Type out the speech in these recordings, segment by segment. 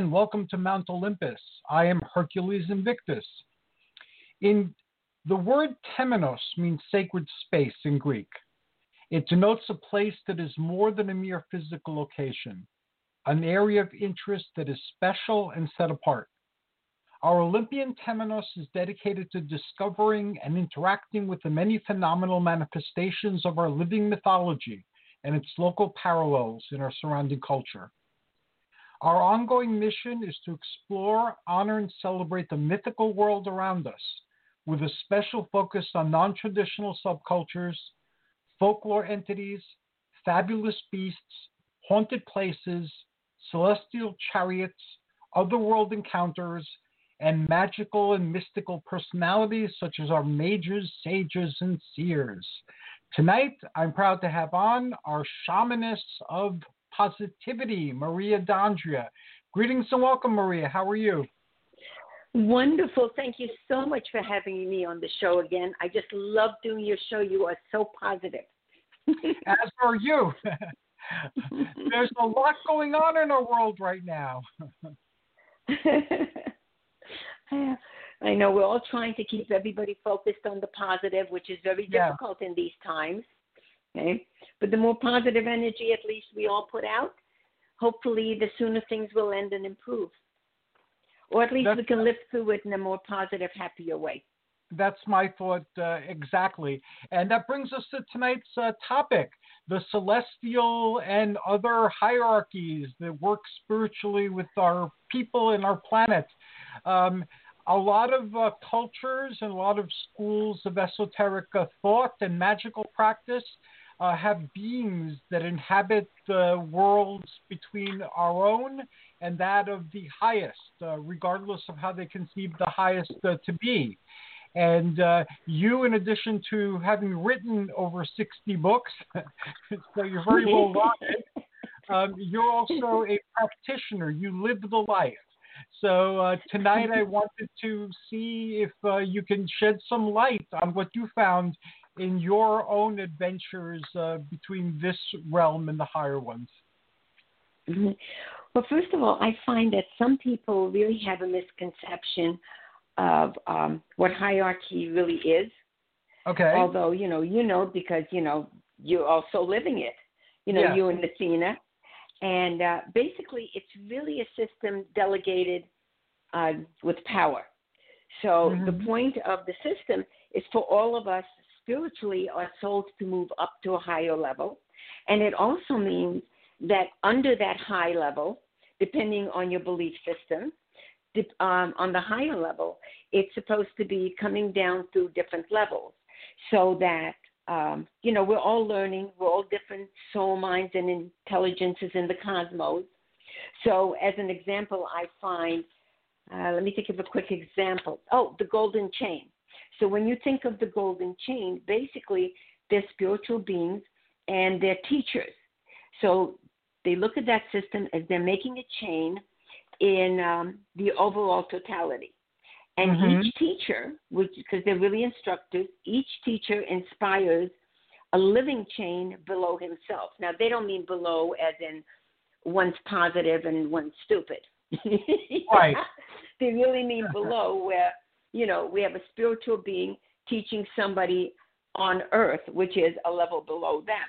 And welcome to Mount Olympus. I am Hercules Invictus. In the word temenos means sacred space in Greek. It denotes a place that is more than a mere physical location, an area of interest that is special and set apart. Our Olympian temenos is dedicated to discovering and interacting with the many phenomenal manifestations of our living mythology and its local parallels in our surrounding culture. Our ongoing mission is to explore, honor, and celebrate the mythical world around us, with a special focus on non traditional subcultures, folklore entities, fabulous beasts, haunted places, celestial chariots, otherworld encounters, and magical and mystical personalities such as our mages, sages, and seers. Tonight, I'm proud to have on our shamanists of positivity, Maria D'Andrea. Greetings and welcome, Maria. How are you? Wonderful. Thank you so much for having me on the show again. I just love doing your show. You are so positive. As are you. There's a lot going on in our world right now. I know we're all trying to keep everybody focused on the positive, which is very Yeah. difficult in these times. Okay? But the more positive energy at least we all put out, hopefully the sooner things will end and improve. Or at least That's- we can live through it in a more positive, happier way. That's my thought uh, exactly. And that brings us to tonight's uh, topic the celestial and other hierarchies that work spiritually with our people and our planet. Um, a lot of uh, cultures and a lot of schools of esoteric uh, thought and magical practice uh, have beings that inhabit the worlds between our own and that of the highest, uh, regardless of how they conceive the highest uh, to be. And uh, you, in addition to having written over 60 books, so you're very well rounded, um, you're also a practitioner. You live the life. So uh, tonight I wanted to see if uh, you can shed some light on what you found in your own adventures uh, between this realm and the higher ones. Mhm. Well, first of all, I find that some people really have a misconception of um, what hierarchy really is. Okay. Although you know, you know, because you know you're also living it. You know, Yeah. you and Athena, and uh, basically, it's really a system delegated uh, with power. So the Mhm. point of the system is for all of us spiritually, our souls to move up to a higher level, and it also means that under that high level, depending on your belief system, um, on the higher level, it's supposed to be coming down through different levels so that um, you know we're all learning we're all different soul minds and intelligences in the cosmos. So as an example i find uh, let me think of a quick example. Oh the golden chain so when you think of the golden chain basically they're spiritual beings and they're teachers so they look at that system as they're making a chain in um, the overall totality and Mhm. each teacher, which because they're really instructors, each teacher inspires a living chain below himself. Now they don't mean below as in one's positive and one's stupid. Right. They really mean below where, you know, we have a spiritual being teaching somebody on earth, which is a level below them.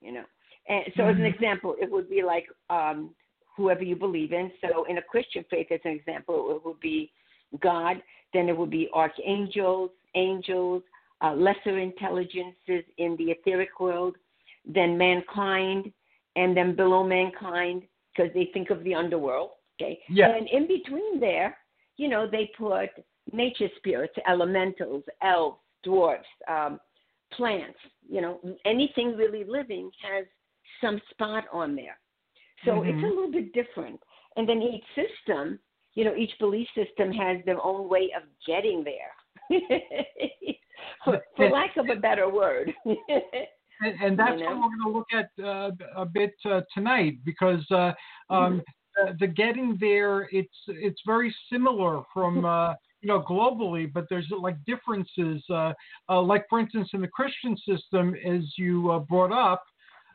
You know. And so as an Mhm. example, it would be like um whoever you believe in. So in a Christian faith as an example, it would be God. Then it would be archangels, angels, uh, lesser intelligences in the etheric world, then mankind, and then below mankind, because they think of the underworld. Okay. Yeah. And in between there, you know, they put nature spirits, elementals, elves, dwarfs, um, plants. You know, anything really living has some spot on there. So Mhm. it's a little bit different. And then each system, you know, each belief system has their own way of getting there. for, for lack of a better word. And, and that's You what we're going to look at uh, a bit uh, tonight because uh, um, Mm-hmm. the, the getting there it's it's very similar from uh, you know globally, but there's like differences. Uh, uh, like for instance, in the Christian system, as you uh, brought up,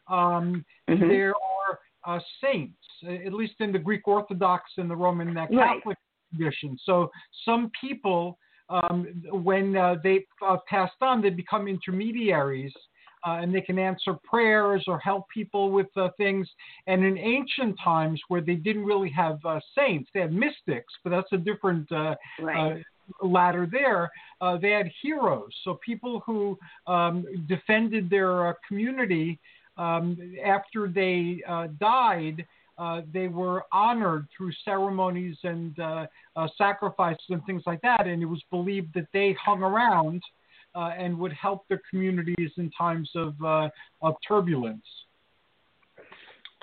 um, Mhm. there are uh, saints, at least in the Greek Orthodox and the Roman uh, Right. Catholic tradition. So some people, um, when uh, they uh, passed on, they become intermediaries. Uh, and they can answer prayers or help people with uh, things. And in ancient times, where they didn't really have uh, saints, they had mystics, but that's a different uh, right. uh, ladder there. Uh, they had heroes, so people who um, defended their uh, community um, after they uh, died. Uh, they were honored through ceremonies and uh, uh, sacrifices and things like that, and it was believed that they hung around uh, and would help their communities in times of uh, of turbulence.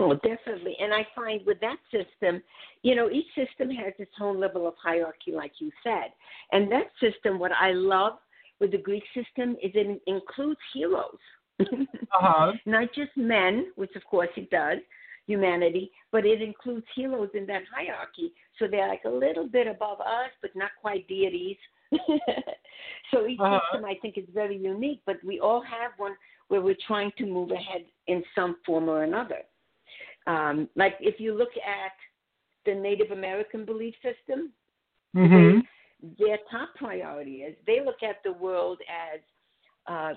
Oh, definitely. And I find with that system, you know, each system has its own level of hierarchy, like you said. And that system, what I love with the Greek system is it includes heroes. Uh-huh. Not just men, which of course it does, humanity, but it includes heroes in that hierarchy. So they're like a little bit above us, but not quite deities. so each Uh-huh. system I think is very unique, but we all have one where we're trying to move ahead in some form or another. Um, like if you look at the Native American belief system, hmm their top priority is they look at the world as uh,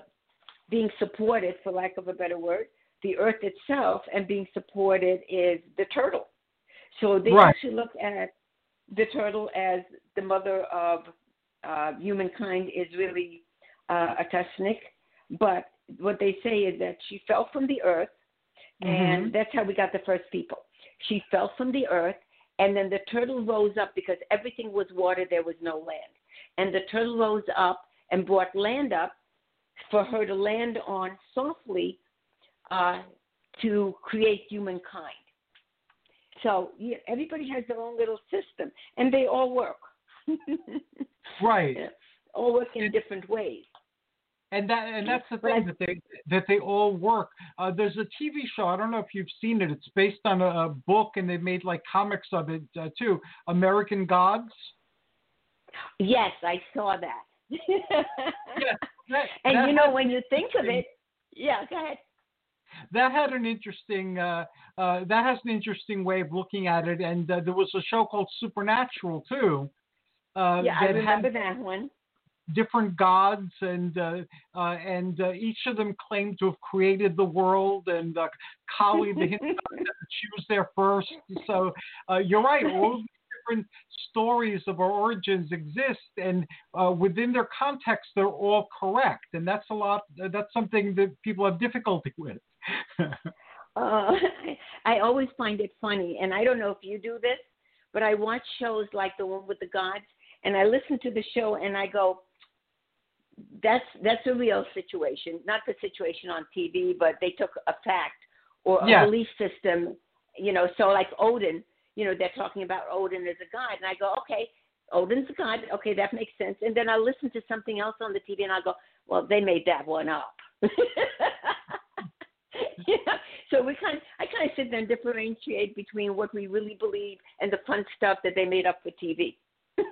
being supported, for lack of a better word, the earth itself, and being supported is the turtle. So they Right. actually look at the turtle as the mother of uh, humankind is really uh, Ataensic, but what they say is that she fell from the earth, and Mhm. that's how we got the first people. She fell from the earth, and then the turtle rose up because everything was water, there was no land. And the turtle rose up and brought land up for her to land on softly uh, to create humankind. So yeah, everybody has their own little system, and they all work. Right. All work in different ways. And that and that's the thing that they that they all work. Uh, there's a TV show. I don't know if you've seen it. It's based on a, a book, and they made like comics of it uh, too. American Gods. Yes, I saw that. Yeah, that, and that you know, when you think of it, yeah, go ahead. that had an interesting uh, uh, that has an interesting way of looking at it. And uh, there was a show called Supernatural too. Uh, yeah, I remember that one. different gods, and uh, uh, and uh, each of them claimed to have created the world. And uh, Kali, the Hindu god, said she was there first. So uh, you're right. All these different stories of our origins exist, and uh, within their context, they're all correct. And that's a lot. That's something that people have difficulty with. Uh, I always find it funny, and I don't know if you do this, but I watch shows like the one with the gods, and I listen to the show and I go, "That's that's a real situation, not the situation on TV, but they took a fact or a Yeah. belief system, you know. So like Odin, you know, they're talking about Odin as a god, and I go, okay, Odin's a god, okay, that makes sense. And then I listen to something else on the TV, and I go, well, they made that one up. yeah. So we kind, of, I kind of sit there and differentiate between what we really believe and the fun stuff that they made up for TV.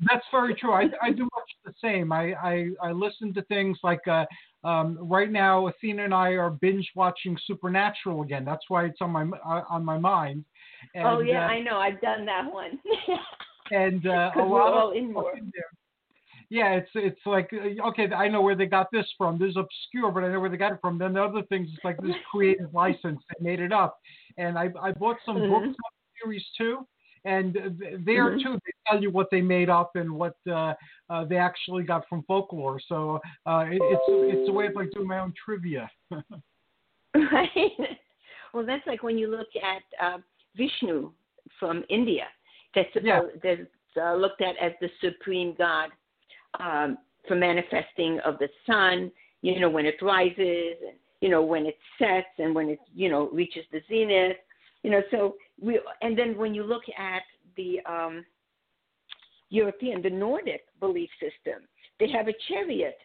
That's very true. I, I do much the same. I, I, I listen to things like uh, um, right now, Athena and I are binge watching Supernatural again. That's why it's on my uh, on my mind. And, oh yeah, uh, I know. I've done that one. and uh, a lot of in more. in there. Yeah, it's it's like uh, okay, I know where they got this from. This is obscure, but I know where they got it from. Then the other things, it's like this creative license. They made it up, and I I bought some Mhm. books on the series too, and there Mhm. too they tell you what they made up and what uh, uh, they actually got from folklore. So uh, it, it's it's a way of like doing my own trivia. Right. Well, that's like when you look at uh, Vishnu from India. That's supposed, that's uh, looked at as the supreme god um, for manifesting of the sun. You know, when it rises, and you know when it sets, and when it you know reaches the zenith. You know, so we and then when you look at the um, European, the Nordic belief system, they have a chariot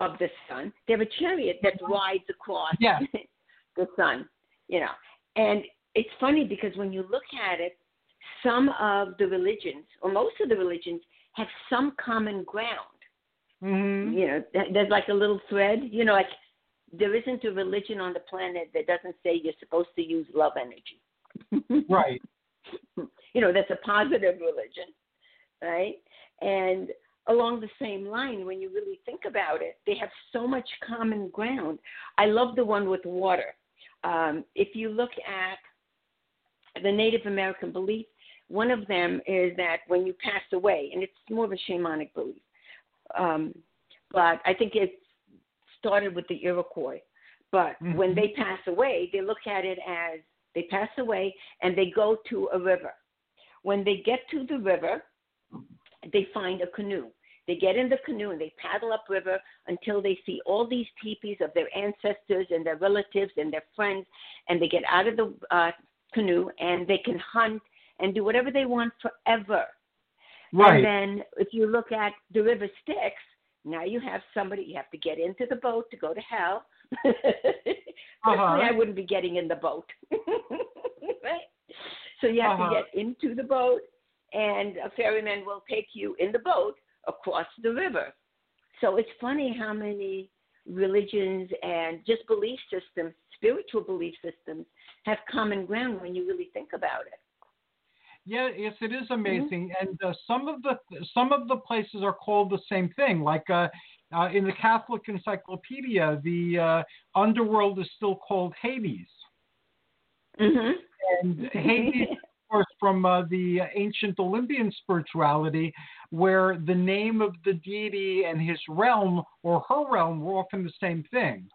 of the sun. They have a chariot that rides across Yeah. the sun, you know. And it's funny because when you look at it, some of the religions, or most of the religions, have some common ground. hmm You know, there's like a little thread. You know, like there isn't a religion on the planet that doesn't say you're supposed to use love energy. Right. you know, that's a positive religion, right? And along the same line, when you really think about it, they have so much common ground. I love the one with water. Um, if you look at the Native American belief, one of them is that when you pass away, and it's more of a shamanic belief, um, but I think it started with the Iroquois. But when Mhm. they pass away, they look at it as they pass away and they go to a river. When they get to the river, they find a canoe. They get in the canoe and they paddle upriver until they see all these teepees of their ancestors and their relatives and their friends, and they get out of the uh, canoe and they can hunt and do whatever they want forever. Right. And then if you look at the river Styx, now you have somebody, you have to get into the boat to go to hell. Personally, I wouldn't be getting in the boat. right? So you have Uh-huh. to get into the boat, and a ferryman will take you in the boat across the river. So it's funny how many religions and just belief systems, spiritual belief systems, have common ground when you really think about it. Yeah, yes, it is Mm-hmm. amazing, and uh, some of the some of the places are called the same thing. Like uh, uh, in the Catholic Encyclopedia, the uh, underworld is still called Hades, hmm and Hades, of course, from uh, the ancient Olympian spirituality, where the name of the deity and his realm or her realm were often the same thing.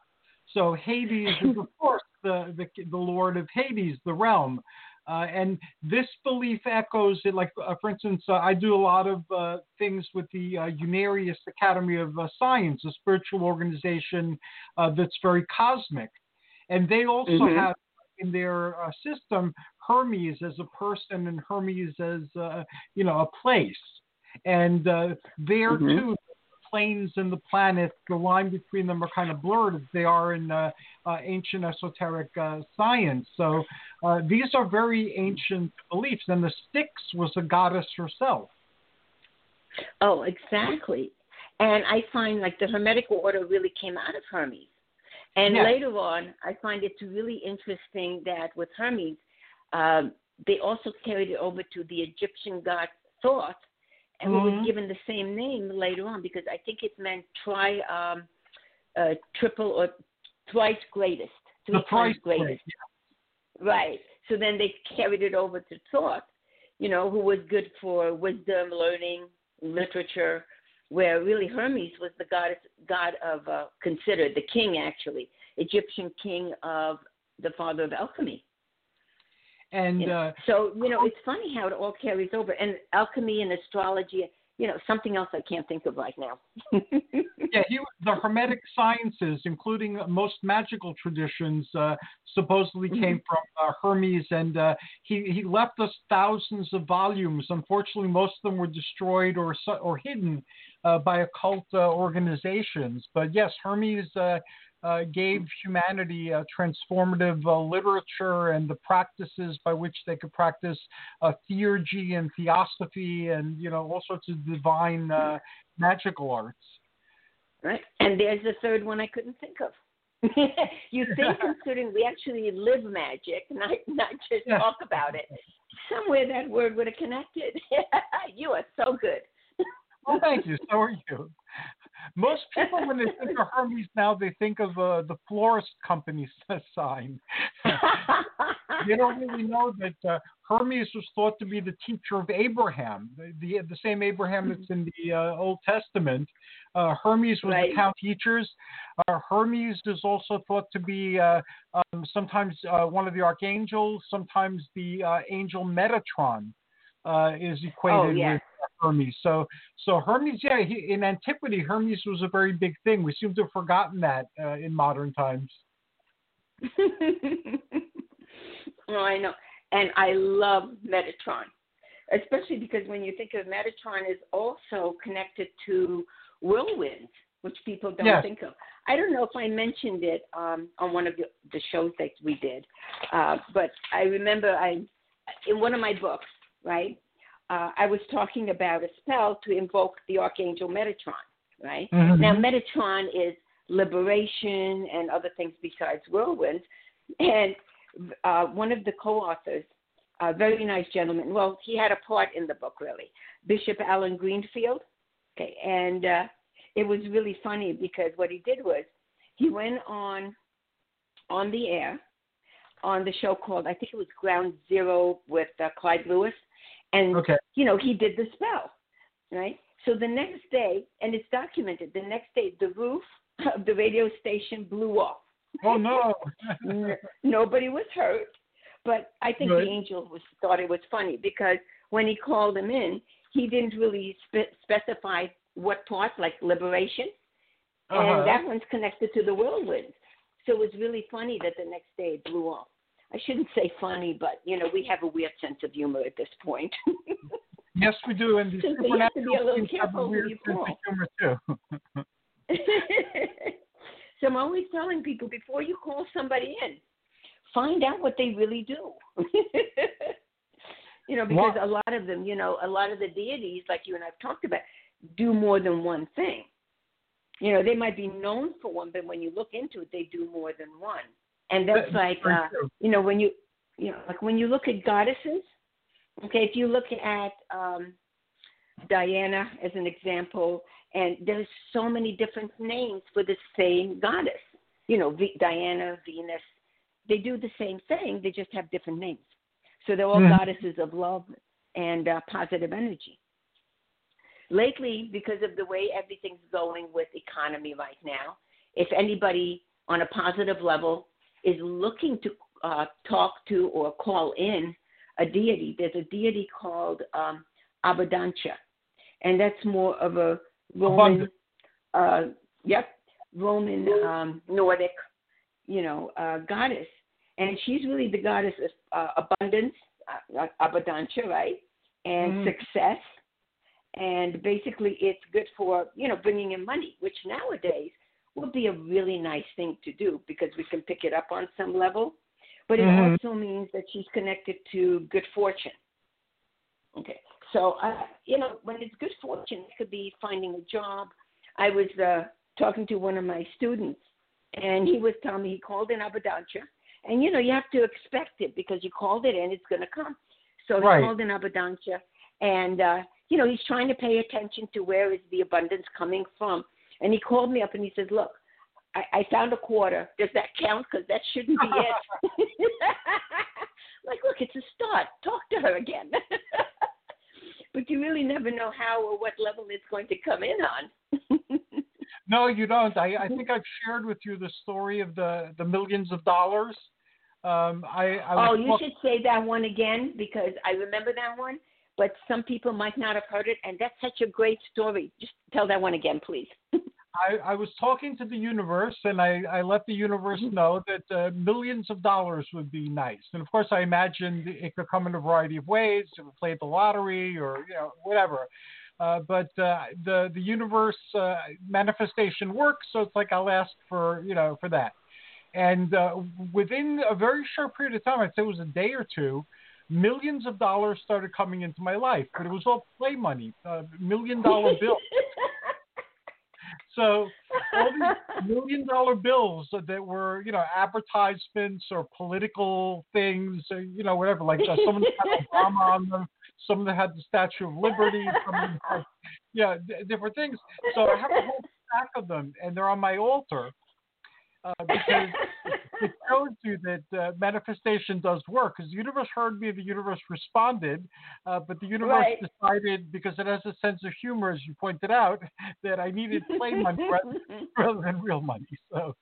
So Hades is, of course, the, the the lord of Hades, the realm. Uh, and this belief echoes it. Like, uh, for instance, uh, I do a lot of uh, things with the uh, Unarius Academy of uh, Science, a spiritual organization uh, that's very cosmic, and they also Mhm. have in their uh, system Hermes as a person and Hermes as uh, you know a place, and uh, there Mhm. too. Planes and the planets, the line between them are kind of blurred as they are in uh, uh, ancient esoteric uh, science. So uh, these are very ancient beliefs, and the Styx was a goddess herself. Oh, exactly. And I find like the Hermetic order really came out of Hermes. And Yeah. later on, I find it's really interesting that with Hermes, um, they also carried it over to the Egyptian god Thoth, and Mhm. was given the same name later on because I think it meant try um, uh, triple or twice greatest, three The times thrice greatest. Right. So then they carried it over to Thoth, you know, who was good for wisdom, learning, literature, where really Hermes was the god god of uh, considered the king actually, Egyptian king of the father of alchemy. And know? uh, so you know, it's funny how it all carries over, and alchemy and astrology. You know, something else I can't think of right now. yeah, he, the Hermetic sciences, including most magical traditions, uh, supposedly Mhm. came from uh, Hermes, and uh, he he left us thousands of volumes. Unfortunately, most of them were destroyed or or hidden uh, by occult uh, organizations. But yes, Hermes. Uh, gave humanity uh, transformative uh, literature and the practices by which they could practice uh, theurgy and theosophy and you know all sorts of divine uh, magical arts. Right. And there's the third one I couldn't think of. you think considering we actually live magic, not not just Yeah. talk about it. Somewhere that word would have connected. you are so good. Well, thank you. So are you. Most people, when they think of Hermes now, they think of uh, the florist company's sign. they don't really know that uh, Hermes was thought to be the teacher of Abraham, the the, the same Abraham that's in the uh, Old Testament. Uh, Hermes was Right. the count teachers. Uh, Hermes is also thought to be uh, um, sometimes uh, one of the archangels, sometimes the uh, angel Metatron uh, is equated Oh, yeah. with Hermes. So, so Hermes, yeah, he, in antiquity, Hermes was a very big thing. We seem to have forgotten that uh, in modern times. oh, I know. And I love Metatron, especially because when you think of Metatron is also connected to whirlwinds, which people don't Yes. think of. I don't know if I mentioned it um, on one of the, the shows that we did, uh, but I remember I, in one of my books, right, uh, I was talking about a spell to invoke the archangel Metatron, right? Mhm. Now, Metatron is liberation and other things besides whirlwinds. And uh, one of the co-authors, a very nice gentleman. Well, he had a part in the book, really, Bishop Allen Greenfield. Okay, and uh, it was really funny because what he did was he went on on the air on the show called I think it was Ground Zero with uh, Clyde Lewis, and Okay. you know he did the spell, right? So the next day, and it's documented. The next day, the roof of the radio station blew off. Oh no. Nobody was hurt, but I think the angel was thought it was funny because when he called him in, he didn't really spe- specify what part, like liberation, Uh-huh. and that one's connected to the whirlwind. So it was really funny that the next day it blew off. I shouldn't say funny, but you know we have a weird sense of humor at this point. Yes, we do, and the you have to be a supernatural little things have a weird sense call. of humor too. so I'm always telling people before you call somebody in, find out what they really do. you know, because a lot of them, you know, a lot of the deities, like you and I've talked about, do more than one thing. You know, they might be known for one, but when you look into it, they do more than one. And that's like, uh, you know, when you, you know, like when you look at goddesses. Okay, if you look at um, Diana as an example, and there's so many different names for the same goddess. You know, v- Diana, Venus, they do the same thing. They just have different names. So they're all Mhm. goddesses of love and uh, positive energy. Lately, because of the way everything's going with economy right now, if anybody on a positive level is looking to uh, talk to or call in a deity, there's a deity called um, Abundantia, and that's more of a Roman, uh, yep, Roman um, Nordic, you know, uh, goddess, and she's really the goddess of uh, abundance, uh, Abundantia, right, and Mm. success, and basically it's good for you know bringing in money, which nowadays would be a really nice thing to do because we can pick it up on some level. But it Mhm. also means that she's connected to good fortune. Okay, so uh, you know when it's good fortune, it could be finding a job. I was uh, talking to one of my students, and he was telling me he called in Abundantia, and you know you have to expect it because you called it in, it's going to come. So he Right. called in Abundantia, and uh, you know he's trying to pay attention to where is the abundance coming from. And he called me up and he says, "Look, I, I found a quarter. Does that count? Because that shouldn't be it." like, look, it's a start. Talk to her again. but you really never know how or what level it's going to come in on. No, you don't. I, I think I've shared with you the story of the, the millions of dollars. Um, I, I oh, you talk- should say that one again because I remember that one, but some people might not have heard it, and that's such a great story. Just tell that one again, please. I, I was talking to the universe, and I, I let the universe Mm-hmm. know that uh, millions of dollars would be nice. And of course, I imagined it could come in a variety of ways. If we played the lottery, or you know, whatever. Uh, but uh, the the universe uh, manifestation works, so it's like I'll ask for you know for that. And uh, within a very short period of time, I'd say it was a day or two, millions of dollars started coming into my life. But it was all play money, uh, million dollar bills. So all these million dollar bills that were, you know, advertisements or political things, or, you know, whatever. Like uh, some of them had Obama on them, some of them had the Statue of Liberty, some of them had, yeah, d- different things. So I have a whole stack of them, and they're on my altar uh, because it shows you that uh, manifestation does work. Because the universe heard me, the universe responded, uh, but the universe Right. decided because it has a sense of humor, as you pointed out, that I needed play money rather, rather than real money. So.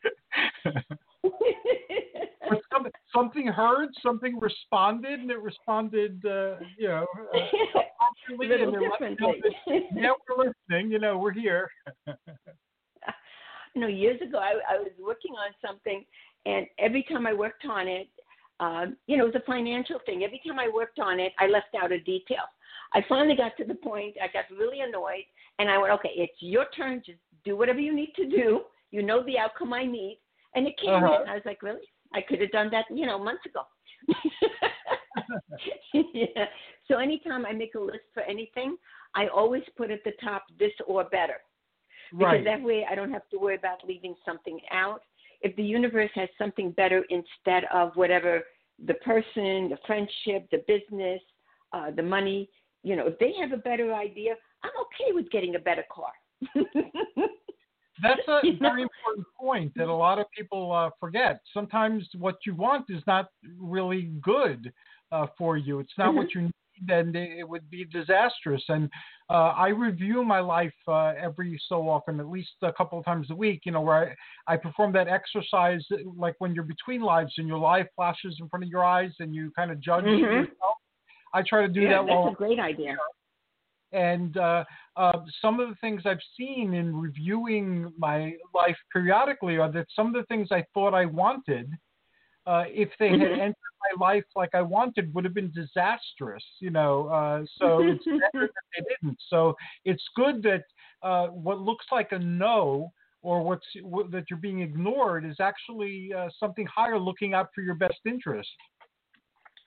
Some, something heard, something responded, and it responded, uh, you know, uh, and it let me know yeah, we're listening. You know, we're here. you know, years ago, I, I was working on something, and every time I worked on it, um, you know, it was a financial thing. Every time I worked on it, I left out a detail. I finally got to the point, I got really annoyed, and I went, okay, it's your turn. Just do whatever you need to do. You know the outcome I need. And it came Uh-huh. in. I was like, really? I could have done that, you know, months ago. yeah. So anytime I make a list for anything, I always put at the top this or better because right. that way I don't have to worry about leaving something out. If the universe has something better instead of whatever the person, the friendship, the business, uh, the money, you know, if they have a better idea, I'm okay with getting a better car. That's a very important point that a lot of people uh, forget. Sometimes what you want is not really good uh, for you. It's not Mm-hmm. what you need, and it would be disastrous. And uh, I review my life uh, every so often, at least a couple of times a week. You know, where I, I perform that exercise, like when you're between lives and your life flashes in front of your eyes, and you kind of judge Mhm. yourself. I try to do yeah, that that's while a great idea. and uh, uh, some of the things I've seen in reviewing my life periodically are that some of the things I thought I wanted, uh, if they had Mhm. entered my life like I wanted, would have been disastrous. You know, uh, so it's better that they didn't. So it's good that uh, what looks like a no. Or what's what, that you're being ignored is actually uh, something higher, looking out for your best interest.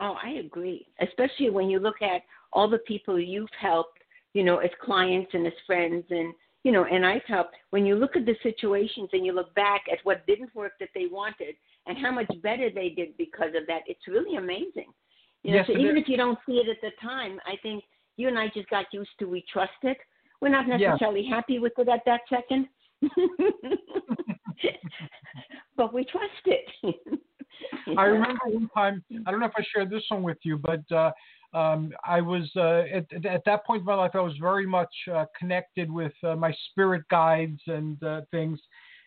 Oh, I agree. Especially when you look at all the people you've helped, you know, as clients and as friends and you know, and I've helped. When you look at the situations and you look back at what didn't work that they wanted and how much better they did because of that, it's really amazing. You know, Yes, so even is. if you don't see it at the time, I think you and I just got used to we trust it. We're not necessarily happy with it at that second. but we trust it. I remember one time. I don't know if I shared this one with you, but uh, um, I was uh, at, at that point in my life. I was very much uh, connected with uh, my spirit guides and uh, things.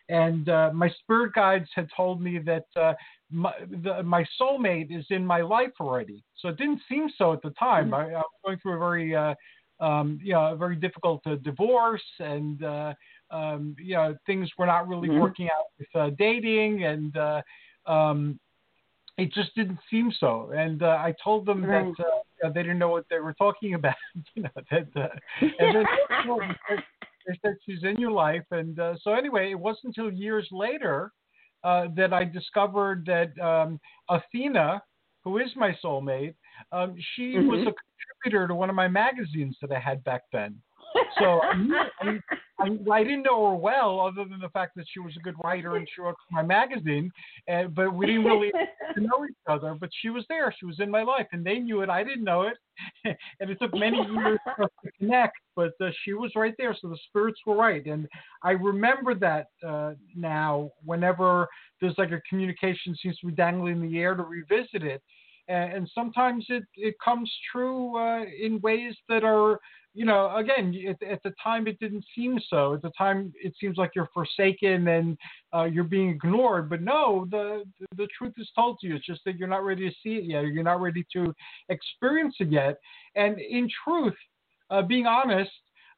And uh, my spirit guides had told me that uh, my, the, my soulmate is in my life already. So it didn't seem so at the time. I, I was going through a very, uh, um, you know, a very difficult uh, divorce, and uh, um, you know, things were not really Mhm. working out with uh, dating, and uh, um, it just didn't seem so. And uh, I told them Right. that uh, they didn't know what they were talking about. you know that. Uh, and then they said- they said she's in your life, and uh, so anyway, it wasn't until years later uh, that I discovered that um, Athena, who is my soulmate, um, she was Mhm. a contributor to one of my magazines that I had back then. So I, knew, I, I, I didn't know her well, other than the fact that she was a good writer and she wrote for my magazine. And, but we didn't really know each other. But she was there. She was in my life, and they knew it. I didn't know it, and it took many years for us to connect. But uh, she was right there, so the spirits were right. And I remember that uh, now. Whenever there's like a communication seems to be dangling in the air to revisit it. And, and sometimes it, it comes true uh, in ways that are you know, again, at, at the time it didn't seem so. At the time, it seems like you're forsaken and uh, you're being ignored. But no, the the truth is told to you. It's just that you're not ready to see it yet, or you're not ready to experience it yet. And in truth, uh, being honest,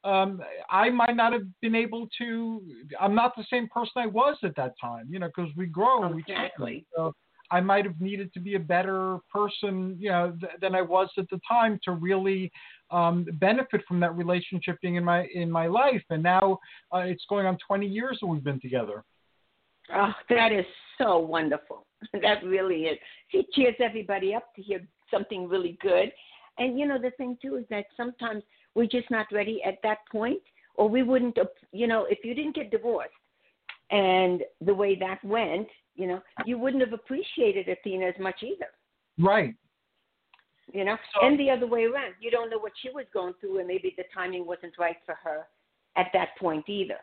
um, I might not have been able to. I'm not the same person I was at that time. You know, because we grow and we change. Exactly. So I might have needed to be a better person, you know, th- than I was at the time to really um, benefit from that relationship being in my in my life. And now uh, it's going on 20 years that we've been together. Oh, that is so wonderful. That really is. It cheers everybody up to hear something really good. And you know, the thing too is that sometimes we're just not ready at that point, or we wouldn't, you know, if you didn't get divorced and the way that went, you know, you wouldn't have appreciated Athena as much either. Right. You know, So- and the other way around. You don't know what she was going through, and maybe the timing wasn't right for her at that point either.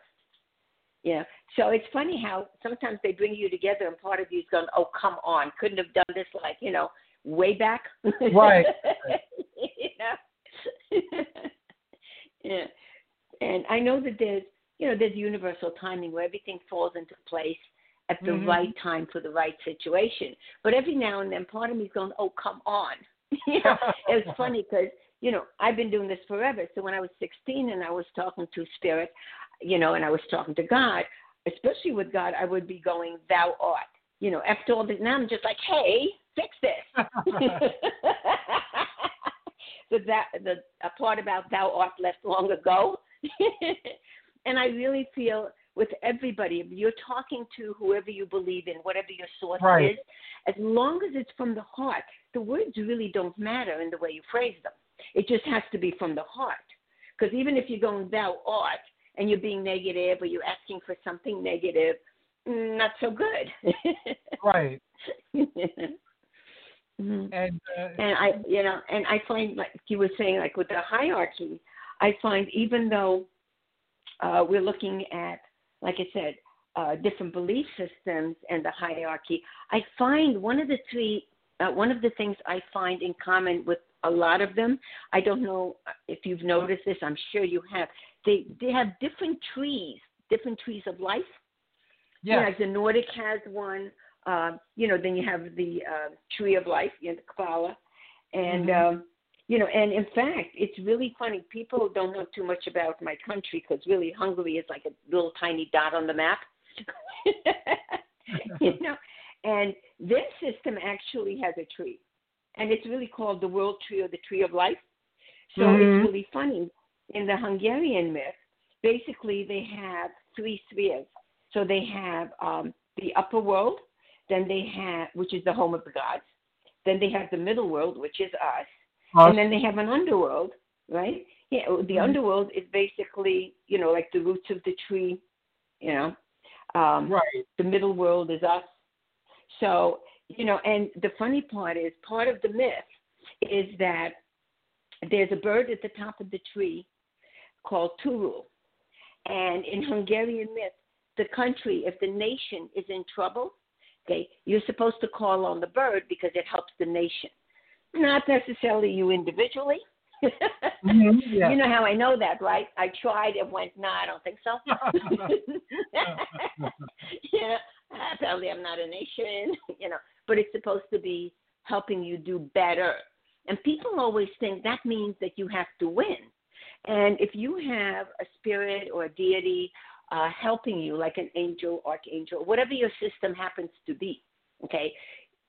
Yeah. So it's funny how sometimes they bring you together and part of you's going, oh, come on. Couldn't have done this like, you know, way back. Right. you know? yeah. And I know that there's, you know, there's universal timing where everything falls into place at the Mhm. right time for the right situation. But every now and then, part of me's going, "Oh, come on!" you know, it's funny because you know I've been doing this forever. So when I was 16 and I was talking to spirit, you know, and I was talking to God, especially with God, I would be going, "Thou art." You know, after all this, now I'm just like, "Hey, fix this." so that the a part about "Thou art" left long ago, and I really feel with everybody, you're talking to whoever you believe in, whatever your source Right. is, as long as it's from the heart, the words really don't matter in the way you phrase them. It just has to be from the heart. Because even if you're going thou art and you're being negative or you're asking for something negative, mm, not so good. right. Mhm. And uh, And I, you know, and I find like you were saying, like with the hierarchy, I find even though uh, we're looking at, like I said, uh, different belief systems and the hierarchy, I find one of the three, uh, one of the things I find in common with a lot of them. I don't know if you've noticed this. I'm sure you have. They they have different trees, different trees of life. You know, like the Nordic has one. Uh, you know, then you have the uh, tree of life, you know, the Kabbalah, and Mhm. um, you know, and in fact, it's really funny. People don't know too much about my country because really Hungary is like a little tiny dot on the map. you know, and their system actually has a tree, and it's really called the world tree or the tree of life. So Mhm. it's really funny. In the Hungarian myth, basically they have three spheres. So they have um, the upper world, then they have, which is the home of the gods. Then they have the middle world, which is us, And then they have an underworld, right? Yeah, the Mhm. underworld is basically, you know, like the roots of the tree, you know. Um, right. the middle world is us. So, you know, and the funny part is part of the myth is that there's a bird at the top of the tree called Turul. And in Hungarian myth, the country, if the nation is in trouble, okay, you're supposed to call on the bird because it helps the nation. Not necessarily you individually. Mhm, yeah. You know how I know that, right? I tried and went, no, I don't think so. you know, apparently I'm not a nation, you know, but it's supposed to be helping you do better. And people always think that means that you have to win. And if you have a spirit or a deity uh, helping you, like an angel, archangel, whatever your system happens to be, okay,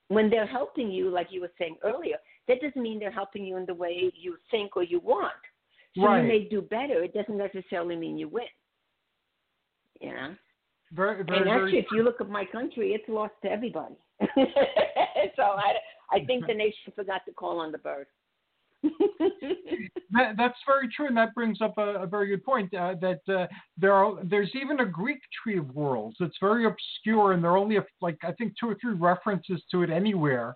when they're helping you, like you were saying earlier, that doesn't mean they're helping you in the way you think or you want. So Right. you may do better. It doesn't necessarily mean you win. You know? very, very, and very actually, if you look at my country, it's lost to everybody. so I, I think the nation forgot to call on the bird. That, that's very true, and that brings up a, a very good point. Uh, that uh, there are there's even a Greek tree of worlds. It's very obscure, and there are only a, like I think two or three references to it anywhere.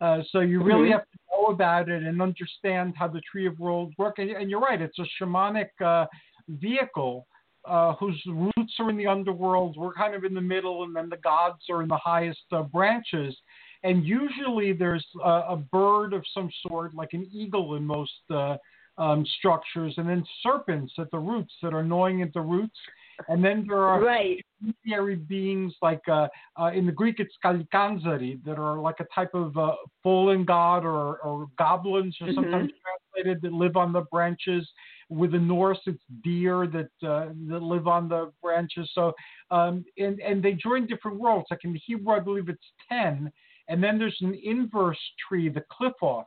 Uh, so you really Mhm. have to know about it and understand how the tree of worlds work. And, and you're right; it's a shamanic uh, vehicle uh, whose roots are in the underworld. We're kind of in the middle, and then the gods are in the highest uh, branches. And usually there's a, a bird of some sort, like an eagle in most uh, um, structures, and then serpents at the roots that are gnawing at the roots. And then there are right. intermediary beings like uh, uh, in the Greek it's kalikanzari that are like a type of uh, fallen god or, or goblins or Mhm. sometimes translated that live on the branches. With the Norse, it's deer that uh, that live on the branches. So um, and and they join different worlds. Like in the Hebrew, I believe it's ten, and then there's an inverse tree, the Qliphoth.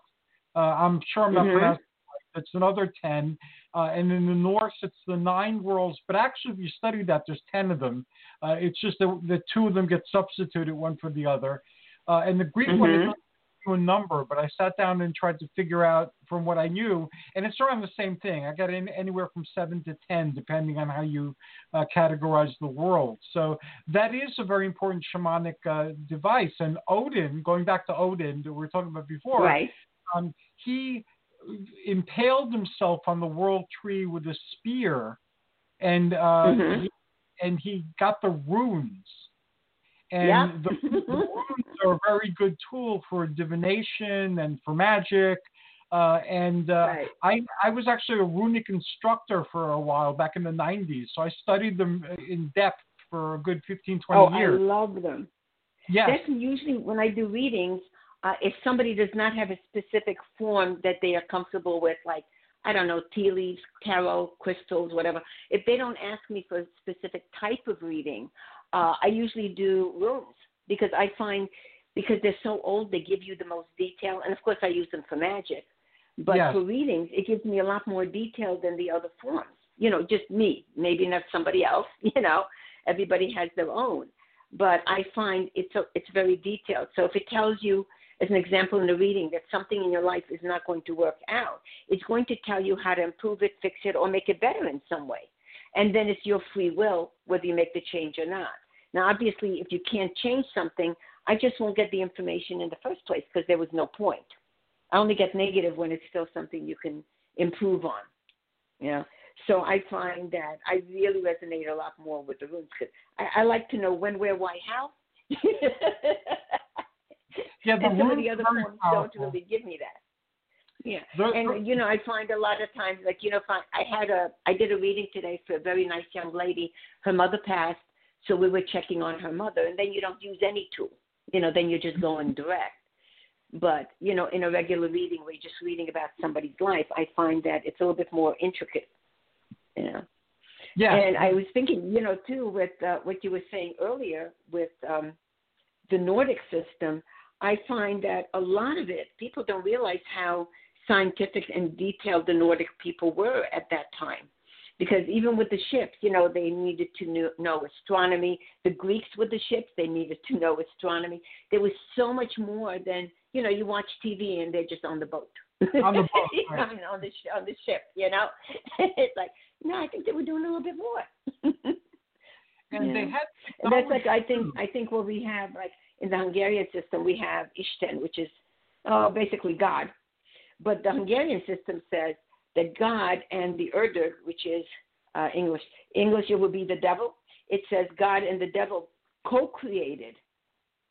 Uh, I'm sure I'm not Mhm. pronouncing it right. That's another ten. Uh, and in the north, it's the nine worlds. But actually, if you study that, there's ten of them. Uh, it's just that the two of them get substituted one for the other. Uh, and the Greek one is To a number, but I sat down and tried to figure out from what I knew, and it's around the same thing. I got in anywhere from seven to ten, depending on how you uh, categorize the world. So that is a very important shamanic uh, device. And Odin, going back to Odin that we were talking about before, Right. um, he impaled himself on the world tree with a spear, and uh, Mhm. he- and he got the runes. And the, the runes are a very good tool for divination and for magic. Uh, and uh, right. I, I was actually a runic instructor for a while back in the 90s. So I studied them in depth for a good 15, 20 Oh, I years. love them. yes. That's usually when I do readings. Uh, if somebody does not have a specific form that they are comfortable with, like I don't know, tea leaves, tarot, crystals, whatever. If they don't ask me for a specific type of reading, uh, I usually do runes because I find because they're so old, they give you the most detail. And of course, I use them for magic. But Yes. for readings, it gives me a lot more detail than the other forms. You know, just me, maybe not somebody else. You know, everybody has their own. But I find it's a, it's very detailed. So if it tells you, as an example in the reading, that something in your life is not going to work out, it's going to tell you how to improve it, fix it, or make it better in some way. And then it's your free will whether you make the change or not. Now, obviously, if you can't change something, I just won't get the information in the first place because there was no point. I only get negative when it's still something you can improve on. You know, so I find that I really resonate a lot more with the runes because I, I like to know when, where, why, how. Yeah, the and some of the other forms don't really give me that. Yeah, They're- and you know, I find a lot of times, like you know, if I, I had a, I did a reading today for a very nice young lady. Her mother passed, so we were checking on her mother, and then you don't use any tool. You know, then you're just going direct. But you know, in a regular reading where you're just reading about somebody's life, I find that it's a little bit more intricate. You know. yeah. And I was thinking, you know, too, with uh, what you were saying earlier with um, the Nordic system, I find that a lot of it, people don't realize how scientific and detailed the Nordic people were at that time. Because even with the ships, you know, they needed to know, astronomy. The Greeks with the ships, they needed to know astronomy. There was so much more than, you know, you watch TV and they're just on the boat. On the boat, right. on, on the on the ship, you know. it's like, no, I think they were doing a little bit more. and they had And that's like I think. I think what we have like in the Hungarian system we have Isten, which is uh, basically God, but the Hungarian system says that God and the Urdur, which is uh, English, English it would be the devil. It says God and the devil co-created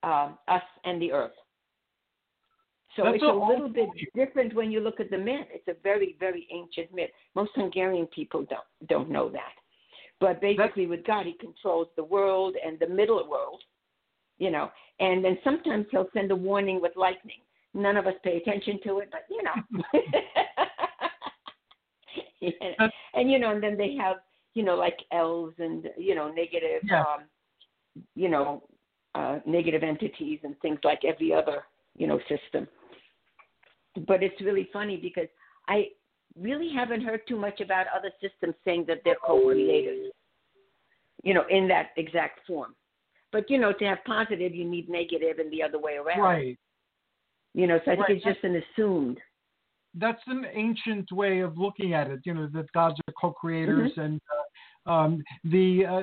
uh, us and the earth. So That's it's a a little bit different when you look at the myth. It's a very, very ancient myth. Most Hungarian people don't don't know that. But basically, with God, He controls the world and the middle world, you know. And then sometimes He'll send a warning with lightning. None of us pay attention to it, but you know. Yeah. and you know, and then they have you know like elves and you know negative, Yeah. um, you know, uh, negative entities and things like every other you know system. But it's really funny because I really haven't heard too much about other systems saying that they're co-creators. You know, in that exact form. But you know, to have positive, you need negative, and the other way around. right. You know, so I think Right. it's just an assumed. That's an ancient way of looking at it. You know that gods are co-creators, and uh, um, the uh,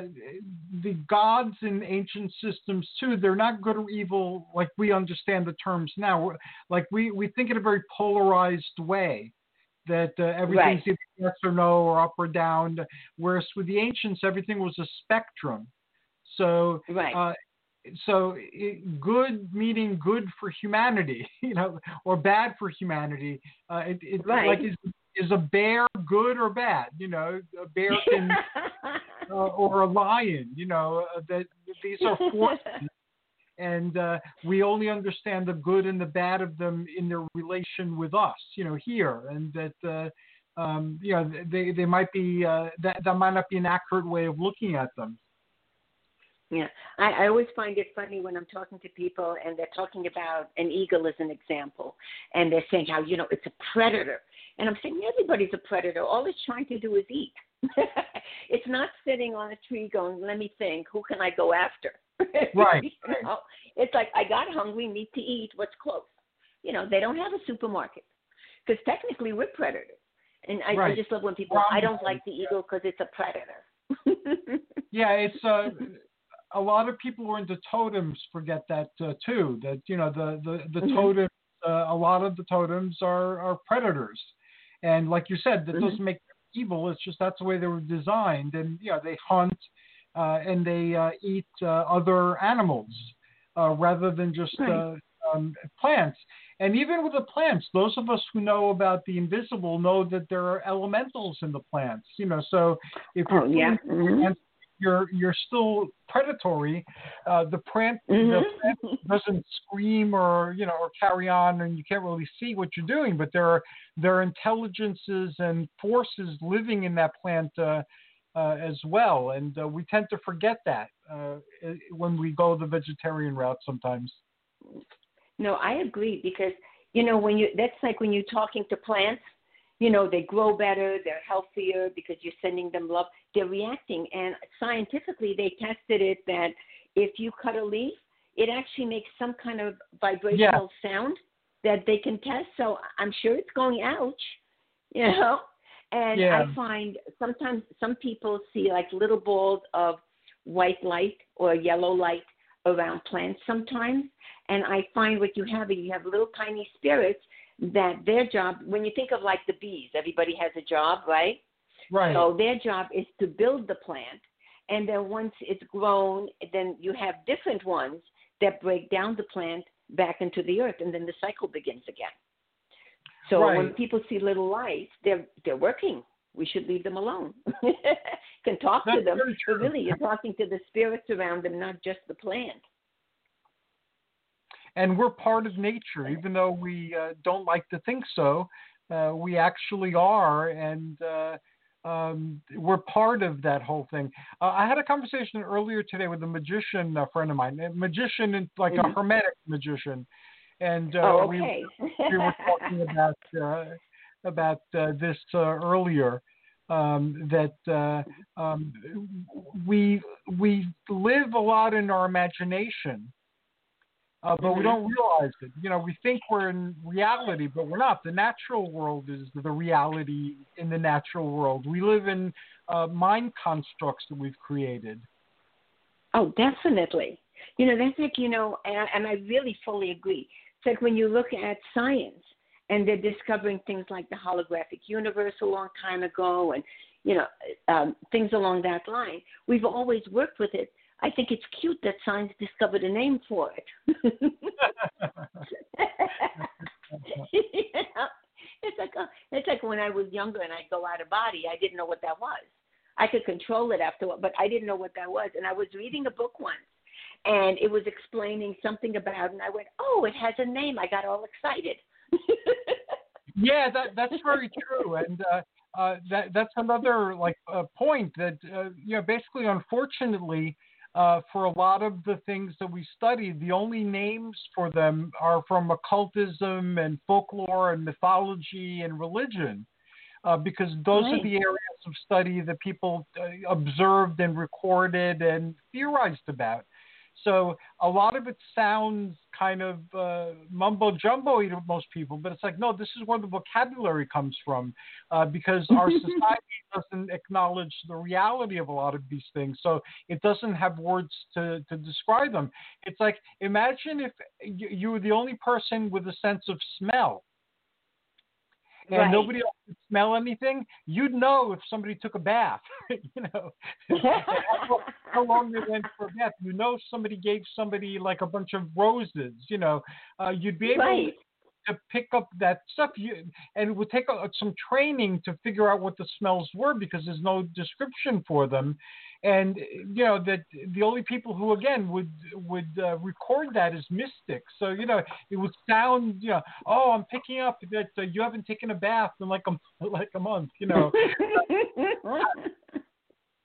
the gods in ancient systems too. They're not good or evil like we understand the terms now. Like we we think in a very polarized way. That uh, everything's Right. either yes or no or up or down. Whereas with the ancients, everything was a spectrum. So Right. uh, so it, good meaning good for humanity, you know, or bad for humanity. Uh, it, it Right. like is is a bear good or bad? You know, a bear can uh, or a lion. You know, uh, that these are forces, and uh, we only understand the good and the bad of them in their relation with us. You know, here, and that. Uh, um, you know, they they might be uh, that that might not be an accurate way of looking at them. Yeah, I, I always find it funny when I'm talking to people and they're talking about an eagle as an example, and they're saying how you know it's a predator, and I'm saying everybody's a predator. All it's trying to do is eat. it's not sitting on a tree going, "Let me think, who can I go after?" Right, you right. know, it's like I got hungry, need to eat. What's close? You know, they don't have a supermarket because technically we're predators. And I, I just love when people. I don't like the eagle because it's a predator. Yeah, it's uh, a lot of people who are into totems forget that uh, too. That you know the the the Mhm. totems, uh, a lot of the totems are are predators, and like you said, that Mhm. doesn't make them evil. It's just that's the way they were designed, and you know they hunt, uh, and they uh, eat uh, other animals uh, rather than just Right. um, plants. And even with the plants, those of us who know about the invisible know that there are elementals in the plants. You know, so if Oh yeah. Mhm. plants, you're you're still predatory. Uh, the plant the Mhm. plant doesn't scream or you know or carry on, and you can't really see what you're doing. But there are there are intelligences and forces living in that plant uh, uh, as well, and uh, we tend to forget that uh, when we go the vegetarian route sometimes. No, I agree because you know when you that's like when you're talking to plants, you know they grow better, they're healthier because you're sending them love. They're reacting, and scientifically they tested it that if you cut a leaf, it actually makes some kind of vibrational sound that they can test. So I'm sure it's going ouch, you know. And Yeah. I find sometimes some people see like little balls of white light or yellow light around plants sometimes. And I find what you have is you have little tiny spirits that their job, when you think of like the bees, everybody has a job, right? Right. So their job is to build the plant. And then once it's grown, then you have different ones that break down the plant back into the earth, and then the cycle begins again. So when people see little lights, they're they're working. We should leave them alone. Can talk to them, but really you're talking to the spirits around them, not just the plant. And we're part of nature, even though we uh, don't like to think so. Uh, we actually are, and uh, um, we're part of that whole thing. Uh, I had a conversation earlier today with a magician a friend of mine, a magician, and like a Mhm. hermetic magician, and uh, oh, we okay. we were talking about uh, about uh, this uh, earlier. Um, that uh, um, we we live a lot in our imagination, uh, but we Mhm. don't realize it. You know, we think we're in reality, but we're not. The natural world is the reality in the natural world. We live in uh, mind constructs that we've created. Oh, definitely. You know, that's like, you know, and I, and I really fully agree. It's like when you look at science and they're discovering things like the holographic universe a long time ago and, you know, um, things along that line. We've always worked with it. I think it's cute that science discovered a name for it. you know? It's like uh it's like when I was younger and I'd go out of body, I didn't know what that was. I could control it after, but I didn't know what that was. And I was reading a book once, and it was explaining something about, and I went, "Oh, it has a name." I got all excited. Yeah, that that's very true, and uh, uh, that that's another like uh, point that uh, you know basically, unfortunately, uh, for a lot of the things that we study, the only names for them are from occultism and folklore and mythology and religion, uh, because those Right. are the areas of study that people uh, observed and recorded and theorized about. So a lot of it sounds kind of uh, mumbo jumbo to most people, but it's like, no, this is where the vocabulary comes from uh, because our society doesn't acknowledge the reality of a lot of these things. So it doesn't have words to, to describe them. It's like, imagine if you, you were the only person with a sense of smell and Right. nobody else could smell anything, you'd know if somebody took a bath. you know, how, how long they went for a bath. You know, somebody gave somebody like a bunch of roses. You know, uh, you'd be able right. To pick up that stuff. You and it would take a, some training to figure out what the smells were because there's no description for them. And you know that the only people who again would would uh, record that is mystics. So you know it would sound you know oh I'm picking up that uh, you haven't taken a bath in like a like a month. You know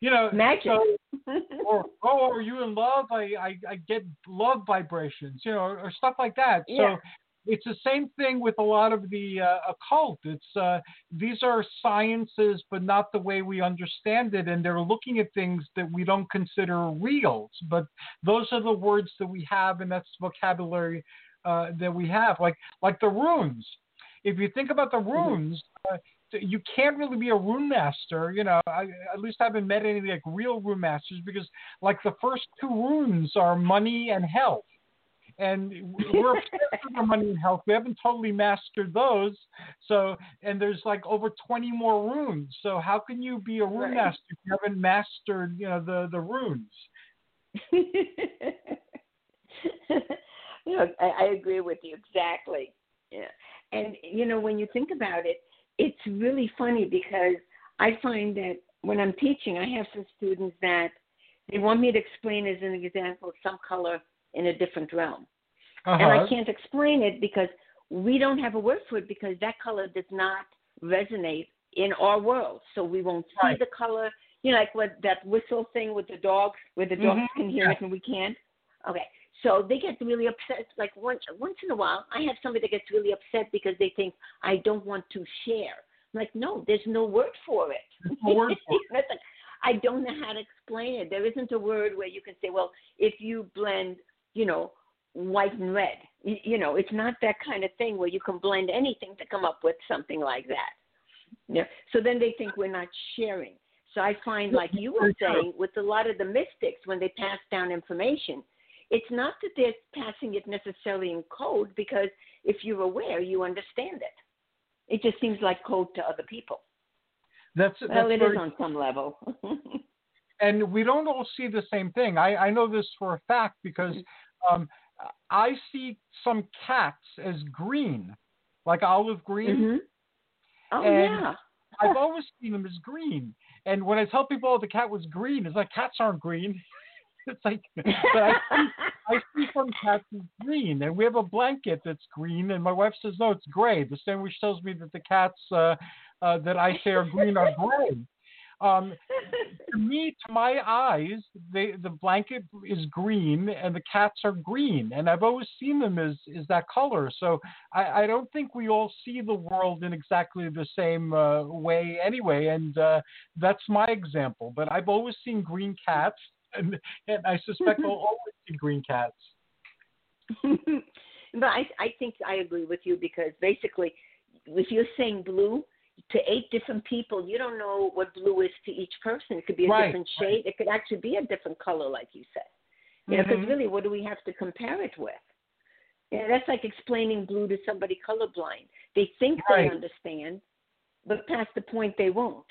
you know Magic. So, or oh, are you in love? I, I I get love vibrations, you know, or, stuff like that. So Yeah. It's the same thing with a lot of the uh, occult. It's uh, these are sciences, but not the way we understand it, and they're looking at things that we don't consider real. But those are the words that we have, and that's the vocabulary uh, that we have, like like the runes. If you think about the runes, uh, you can't really be a rune master. You know, I, at least I haven't met any like real rune masters because like the first two runes are money and health. And we're with money and health. We haven't totally mastered those. So, and there's like over 20 more runes. So, how can you be a rune Right. master if you haven't mastered, you know, the the runes? you know, I, I agree with you exactly. Yeah, and you know, when you think about it, it's really funny because I find that when I'm teaching, I have some students that they want me to explain as an example some color in a different realm, and I Uh-huh. can't explain it because we don't have a word for it because that color does not resonate in our world, so we won't see Right. the color. You know, like what that whistle thing with the dogs, where the dogs Mhm, can hear yeah. it and we can't. Okay, so they get really upset. Like once once in a while, I have somebody that gets really upset because they think I don't want to share. I'm like, no, there's no word for it. No word for it. I don't know how to explain it. There isn't a word where you can say, well, if you blend, you know, white and red, you, you know, it's not that kind of thing where you can blend anything to come up with something like that. Yeah. So then they think we're not sharing. So I find, like you were saying, with a lot of the mystics, when they pass down information, it's not that they're passing it necessarily in code because if you're aware, you understand it. It just seems like code to other people. That's Well, that's it very is on some level. and we don't all see the same thing. I, I know this for a fact because um, I see some cats as green, like olive green. hmm Oh And- yeah. I've always seen them as green. And when I tell people oh, the cat was green, it's like cats aren't green. it's like, but I see, I see some cats as green, and we have a blanket that's green, and my wife says no, it's gray. The same which tells me that the cats uh, uh, that I say are green are gray. Um, to me, to my eyes, they, the blanket is green and the cats are green, and I've always seen them as is that color. So I, I don't think we all see the world in exactly the same uh, way anyway, and uh, that's my example. But I've always seen green cats, and, and I suspect I'll always see green cats. but I, I think I agree with you because basically, if you're saying blue to eight different people, you don't know what blue is to each person. It could be a Right, different right. shade. It could actually be a different color, like you said. You know, because really, what do we have to compare it with? Yeah, that's like explaining blue to somebody colorblind. They think Right. they understand, but past the point they won't.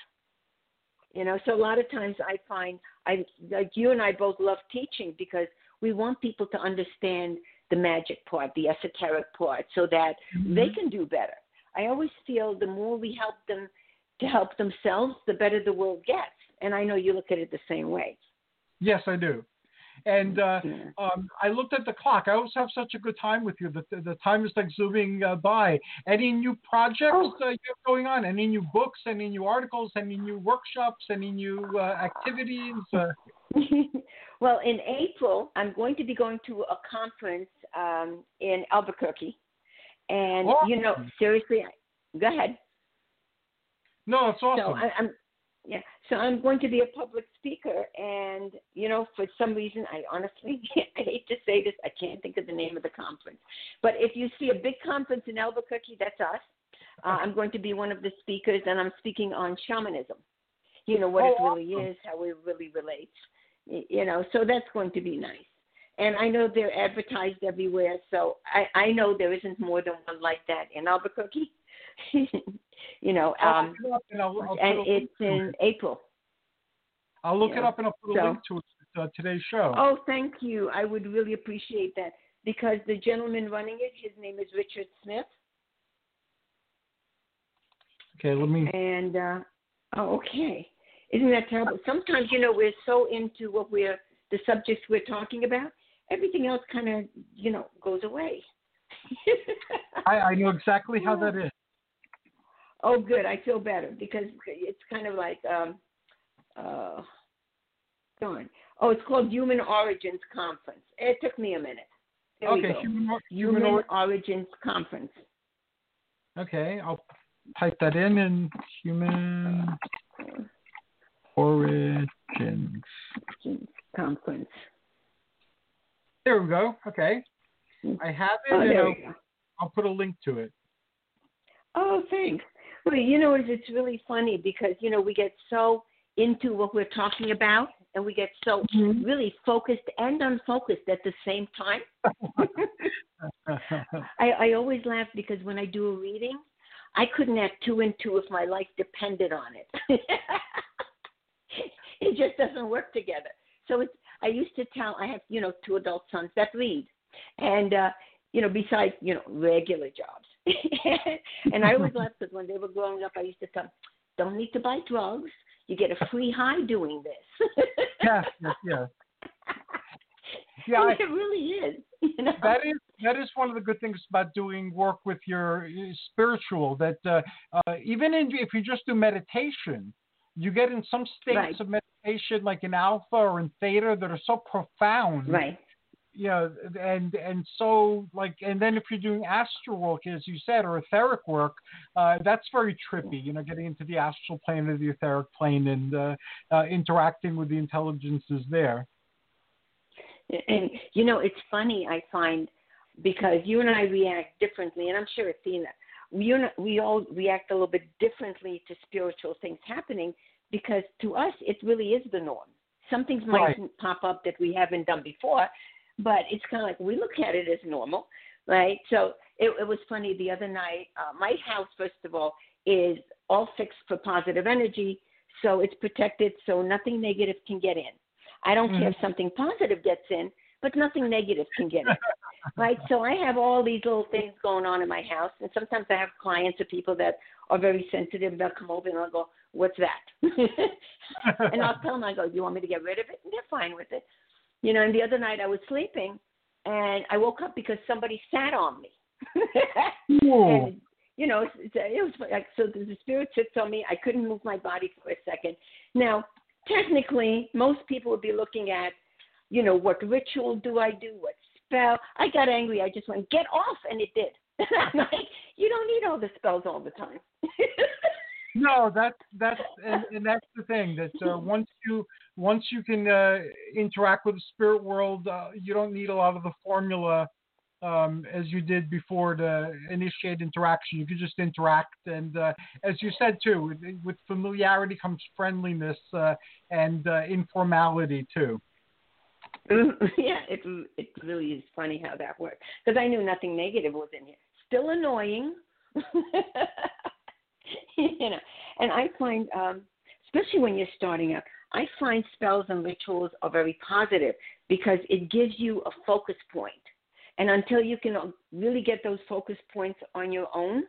You know, so a lot of times I find I like you and I both love teaching because we want people to understand the magic part, the esoteric part, so that they Mhm. can do better. I always feel the more we help them to help themselves, the better the world gets. And I know you look at it the same way. Yes, I do. And uh, um, I looked at the clock. I always have such a good time with you. The, the time is like zooming uh, by. Any new projects Oh. uh, you have going on? Any new books? Any new articles? Any new workshops? Any new uh, activities? Uh, well, in April, I'm going to be going to a conference um, in Albuquerque. And, you know, seriously, go ahead. no, it's awesome. So I, I'm, yeah. So I'm going to be a public speaker, and you know, for some reason, I honestly, I hate to say this, I can't think of the name of the conference. But if you see a big conference in Albuquerque, that's us. Uh, I'm going to be one of the speakers, and I'm speaking on shamanism. You know what Oh, it really awesome. is, how it really relates. You know, so that's going to be nice. And I know they're advertised everywhere, so I, I know there isn't more than one like that in Albuquerque. you know, um, it and I'll, I'll and it's in it. April. I'll look it yeah. up and I'll put a So- link to it uh, today's show. Oh, thank you. I would really appreciate that because the gentleman running it, his name is Richard Smith, Okay, let me. and uh, oh, okay. Isn't that terrible? Sometimes you know we're so into what we're the subjects we're talking about, everything else kind of you know goes away. I, I know exactly how that is. oh, good. I feel better because it's kind of like um, uh, darn. Oh, it's called Human Origins Conference. It took me a minute. There okay, human, Human human or- Origins Conference. Okay, I'll type that in and human origins. Conference. There we go. Okay, I have it, Oh, and I'll. I'll put a link to it. Oh, thanks. Well, you know, it's it's really funny because you know we get so into what we're talking about, and we get so Mhm. really focused and unfocused at the same time. I, I always laugh because when I do a reading, I couldn't add two and two if my life depended on it. it just doesn't work together. So it's I used to tell I have, you know, two adult sons that read. And uh, you know, besides, you know, regular jobs. and I always laugh because when they were growing up I used to tell them, Don't need to buy drugs. You get a free high doing this. yes, yes. Yeah, I- it really is. You know? that is that is one of the good things about doing work with your spiritual that uh, uh, even in, if you just do meditation you get in some states Right. of meditation like in alpha or in theta that are so profound right. you know and and so like and then if you're doing astral work as you said or etheric work uh, that's very trippy you know getting into the astral plane or the etheric plane and uh, uh, interacting with the intelligences there And you know, it's funny. I find because you and I react differently, and I'm sure Athena, we we all react a little bit differently to spiritual things happening because to us it really is the norm. Some things might pop up that we haven't done before, but it's kind of like we look at it as normal, right? So it, it was funny the other night. Uh, my house, first of all, is all fixed for positive energy, so it's protected, so nothing negative can get in. I don't care if something positive gets in, but nothing negative can get in. right? So I have all these little things going on in my house, and sometimes I have clients or people that are very sensitive. They'll come over and I'll go, "What's that?" and I'll tell them, I go, "Do you want me to get rid of it?" And they're fine with it. You know. And the other night I was sleeping, and I woke up because somebody sat on me. And you know, it was like so. The spirit sits on me. I couldn't move my body for a second. Now, technically, most people would be looking at, you know, what ritual do I do? What spell? I got angry. I just went, get off, and it did. I'm like, you don't need all the spells all the time. No, that's that's and, and that's the thing that uh, once you once you can uh, interact with the spirit world, uh, you don't need a lot of the formula um, as you did before to initiate interaction. You can just interact, and uh, as you said too, with, familiarity comes friendliness uh, and uh, informality too. yeah, it it really is funny how that works because I knew nothing negative was in here. Still annoying, you know. And I find, um, especially when you're starting out, I find spells and rituals are very positive because it gives you a focus point. And until you can really get those focus points on your own,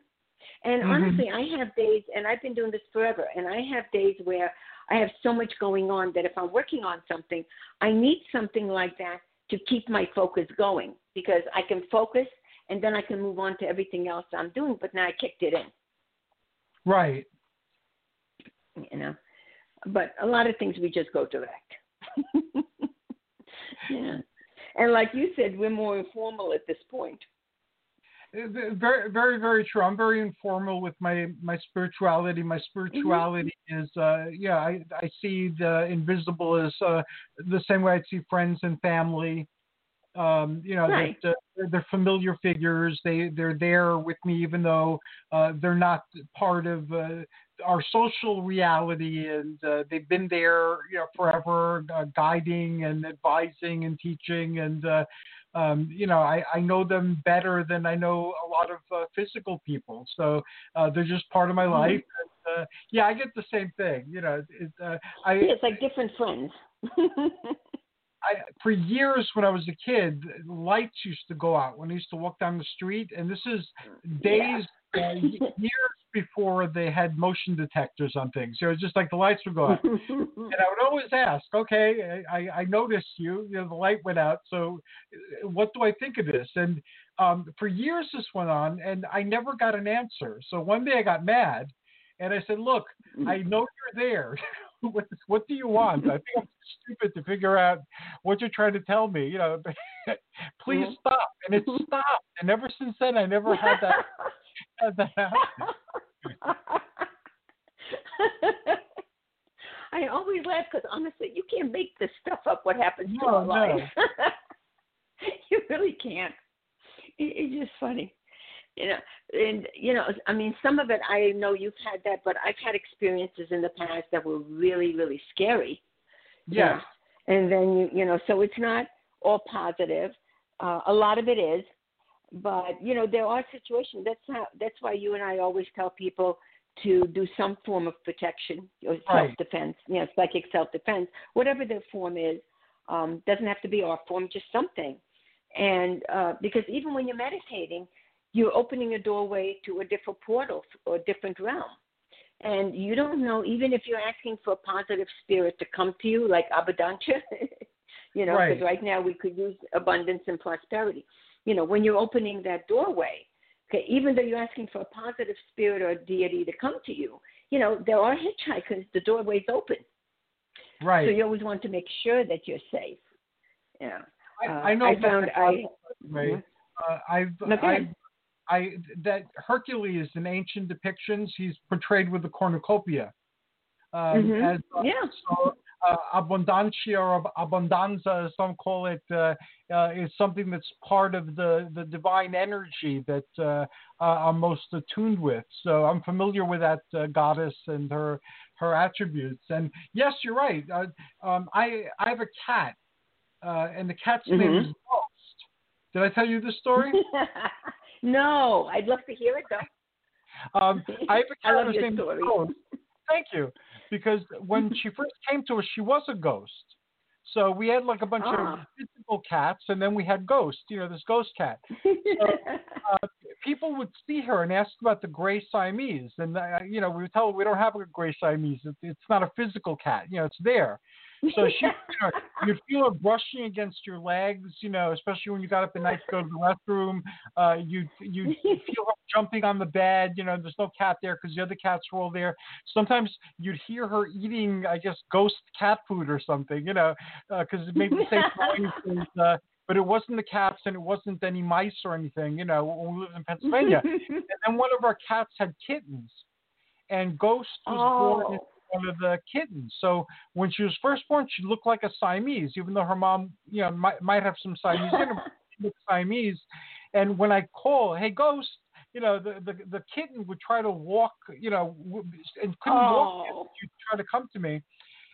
and Mhm. honestly, I have days, and I've been doing this forever, and I have days where I have so much going on that if I'm working on something, I need something like that to keep my focus going because I can focus and then I can move on to everything else I'm doing. But now I kicked it in, Right. you know. But a lot of things we just go direct. yeah. And like you said, we're more informal at this point. Uh, Very, very, very true. I'm very informal with my my spirituality. My spirituality is, uh, yeah, I I see the invisible as uh, the same way I see friends and family. Um, you know, Right. that uh, they're, they're familiar figures. They they're there with me, even though uh, they're not part of uh, our social reality, and uh, they've been there, you know, forever, uh, guiding and advising and teaching and. Uh, um, you know, I, I know them better than I know a lot of uh, physical people. So uh, they're just part of my life. And, uh, yeah, I get the same thing. You know, it, uh, I, Yeah, it's like different friends. I for years when I was a kid, lights used to go out when I used to walk down the street, and this is days, uh, years before they had motion detectors on things. So it was just like the lights would go out. And I would always ask, okay, I, I noticed you, you know, the light went out. So uh, what do I think of this? And um, for years this went on and I never got an answer. So one day I got mad and I said, look, I know you're there. what, what do you want? I think I'm stupid to figure out what you're trying to tell me. You know, please Mhm. stop. And it stopped. And ever since then, I never had that, had that happen. I always laugh because honestly, you can't make this stuff up. What happens to No, our no. life? you really can't. It, it's just funny, you know. And you know, I mean, some of it I know you've had that, but I've had experiences in the past that were really, really scary. you know. and then you you know so it's not all positive. Uh, a lot of it is, but you know there are situations. That's how that's why you and I always tell people to do some form of protection or self defense, you know, psychic self defense, whatever the form is. Um, doesn't have to be our form, just something. And uh, because even when you're meditating, you're opening a doorway to a different portal or a different realm. And you don't know, even if you're asking for a positive spirit to come to you, like Abundantia, you know, because right. right now we could use abundance and prosperity. You know, when you're opening that doorway, okay, even though you're asking for a positive spirit or a deity to come to you, you know, there are hitchhikers, the doorway's open. Right. So you always want to make sure that you're safe. Yeah. I, uh, I know. I found I. Right. Mm-hmm. Uh, I've, okay. I've I that Hercules in ancient depictions, he's portrayed with the cornucopia. Um, mm-hmm. as, uh, yeah. So, uh, abundancia or abundanza, as some call it, uh, uh, is something that's part of the, the divine energy that uh, uh, I'm most attuned with. So I'm familiar with that uh, goddess and her her attributes. And yes, you're right. Um, I I have a cat, and the cat's mm-hmm. name is Ghost. Did I tell you this story? No, I'd love to hear it though. Um, I have a love named story. Ghost. Thank you, because when she first came to us, she was a ghost. So we had like a bunch ah. of physical cats, and then we had Ghost. You know, this ghost cat. So, uh, people would see her and ask about the gray Siamese, and uh, you know, we would tell her we don't have a gray Siamese. It, it's not a physical cat. You know, it's there. So she, you know, you feel her brushing against your legs, you know, especially when you got up at night to go to the restroom. Uh, you you feel her jumping on the bed. You know, there's no cat there because the other cats were all there. Sometimes you'd hear her eating, I guess, ghost cat food or something. You know, because uh, it made the same noise. uh, but it wasn't the cats and it wasn't any mice or anything, you know, when we lived in Pennsylvania. and then one of our cats had kittens, and Ghost was oh. born one of the kittens. So when she was first born, she looked like a Siamese, even though her mom, you know, might might have some Siamese in her. Siamese. And when I call, hey Ghost, you know, the, the the kitten would try to walk, you know, and couldn't oh. walk. She'd try to come to me,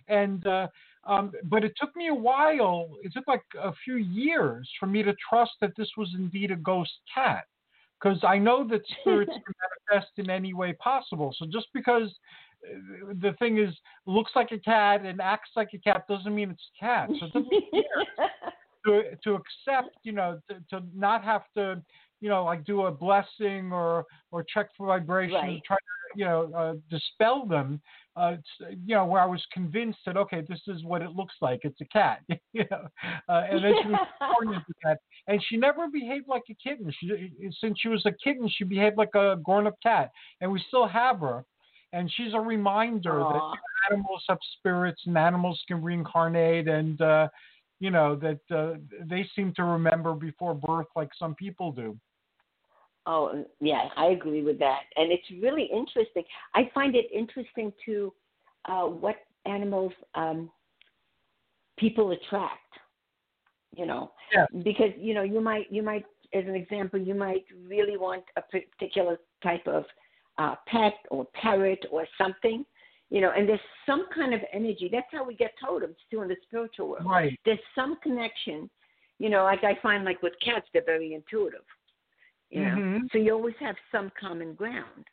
and uh, um, but it took me a while. It took like a few years for me to trust that this was indeed a ghost cat, because I know that spirits can manifest in any way possible. So just because the thing is, looks like a cat and acts like a cat doesn't mean it's a cat. So it doesn't to to accept, you know, to, to not have to, you know, like do a blessing or or check for vibrations, right. try to, you know, uh, dispel them. Uh, you know, where I was convinced that okay, this is what it looks like. It's a cat, you know. Uh, and then she was born as a cat, and she never behaved like a kitten. She, since she was a kitten, she behaved like a grown-up cat, and we still have her and she's a reminder Aww. that animals have spirits and animals can reincarnate and uh, you know that uh, they seem to remember before birth like some people do oh yeah i agree with that and it's really interesting i find it interesting to uh, what animals um, people attract you know yeah. because you know you might you might as an example you might really want a particular type of uh, pet or parrot or something, you know, and there's some kind of energy. That's how we get totems too in the spiritual world. Right. There's some connection, you know, like I find like with cats, they're very intuitive. You mm-hmm. so you always have some common ground.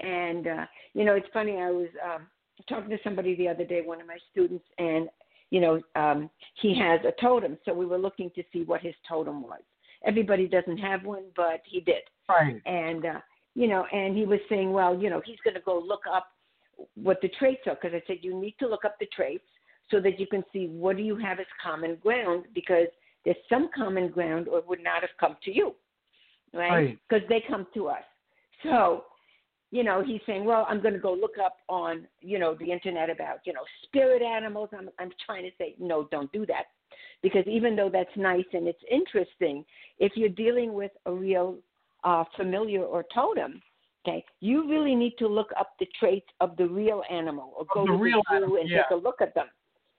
And uh, you know, it's funny. I was um, talking to somebody the other day, one of my students, and you know, um, he has a totem. So we were looking to see what his totem was. Everybody doesn't have one, but he did. Right. And uh, you know, and he was saying, well, you know, he's going to go look up what the traits are because I said you need to look up the traits so that you can see what do you have as common ground because there's some common ground or it would not have come to you, right? Because right. they come to us. So, you know, he's saying, well, I'm going to go look up on, you know, the internet about, you know, spirit animals. I'm, I'm trying to say, no, don't do that. Because even though that's nice and it's interesting, if you're dealing with a real uh, familiar or totem, okay, you really need to look up the traits of the real animal or go the to real the zoo animal, and yeah. take a look at them.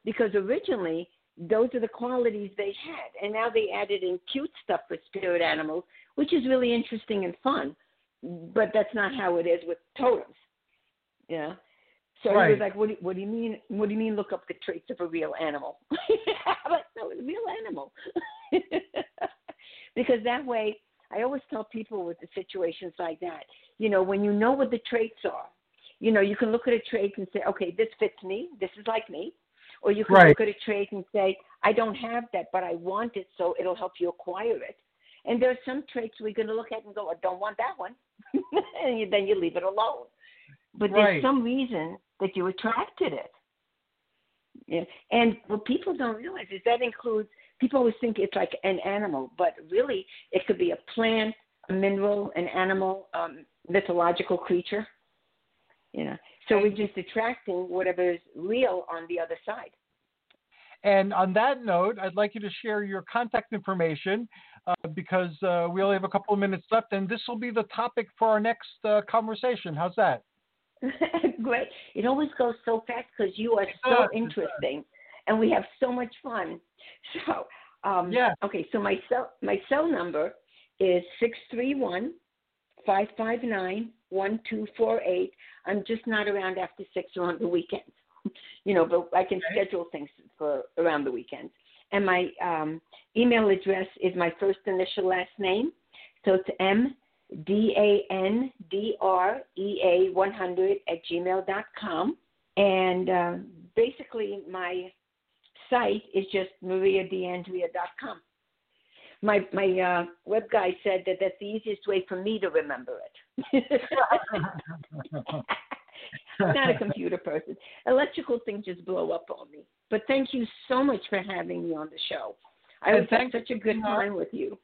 Because originally, those are the qualities they had. And now they added in cute stuff for spirit animals, which is really interesting and fun. But that's not how it is with totems. Yeah. So Right. he was like, what do, what do you mean? What do you mean look up the traits of a real animal? I'm like, no, a real animal. because that way, I always tell people with the situations like that, you know, when you know what the traits are, you know, you can look at a trait and say, okay, this fits me. This is like me. Or you can Right. look at a trait and say, I don't have that, but I want it, so it'll help you acquire it. And there are some traits we're going to look at and go, I don't want that one. and then you leave it alone. But Right. there's some reason that you attracted it. Yeah. And what people don't realize is that includes, people always think it's like an animal, but really it could be a plant, a mineral, an animal, um, mythological creature. You know, so we're just attracting whatever is real on the other side. And on that note, I'd like you to share your contact information uh, because uh, we only have a couple of minutes left, and this will be the topic for our next uh, conversation. How's that? Great. It always goes so fast because you are so does, it does. interesting, and we have so much fun. So, um, Yeah. Okay. So my cell my cell number is six three one five five nine one two four eight. I'm just not around after six or on the weekends, you know, but I can Okay. schedule things for around the weekends. And my um, email address is my first initial last name, so it's M D A N D R E A 100 at gmail dot com. And uh, basically, my site is just mariadandrea.com. My my uh, web guy said that that's the easiest way for me to remember it. Not a computer person. Electrical things just blow up on me. But thank you so much for having me on the show. I And had such a good time with you.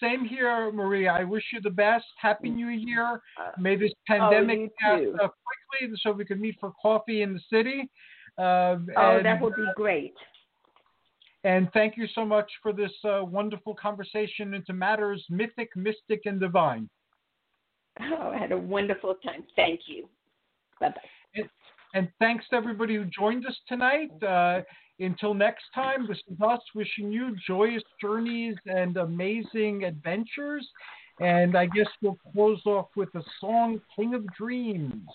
Same here, Maria. I wish you the best. Happy New Year. Uh, May this pandemic you pass uh, quickly so we can meet for coffee in the city. Uh, oh, and, that would be great. and thank you so much for this uh, wonderful conversation into matters mythic, mystic, and divine. Oh, I had a wonderful time. Thank you. Bye bye. And thanks to everybody who joined us tonight. Uh, until next time, this is us wishing you joyous journeys and amazing adventures. And I guess we'll close off with the song King of Dreams.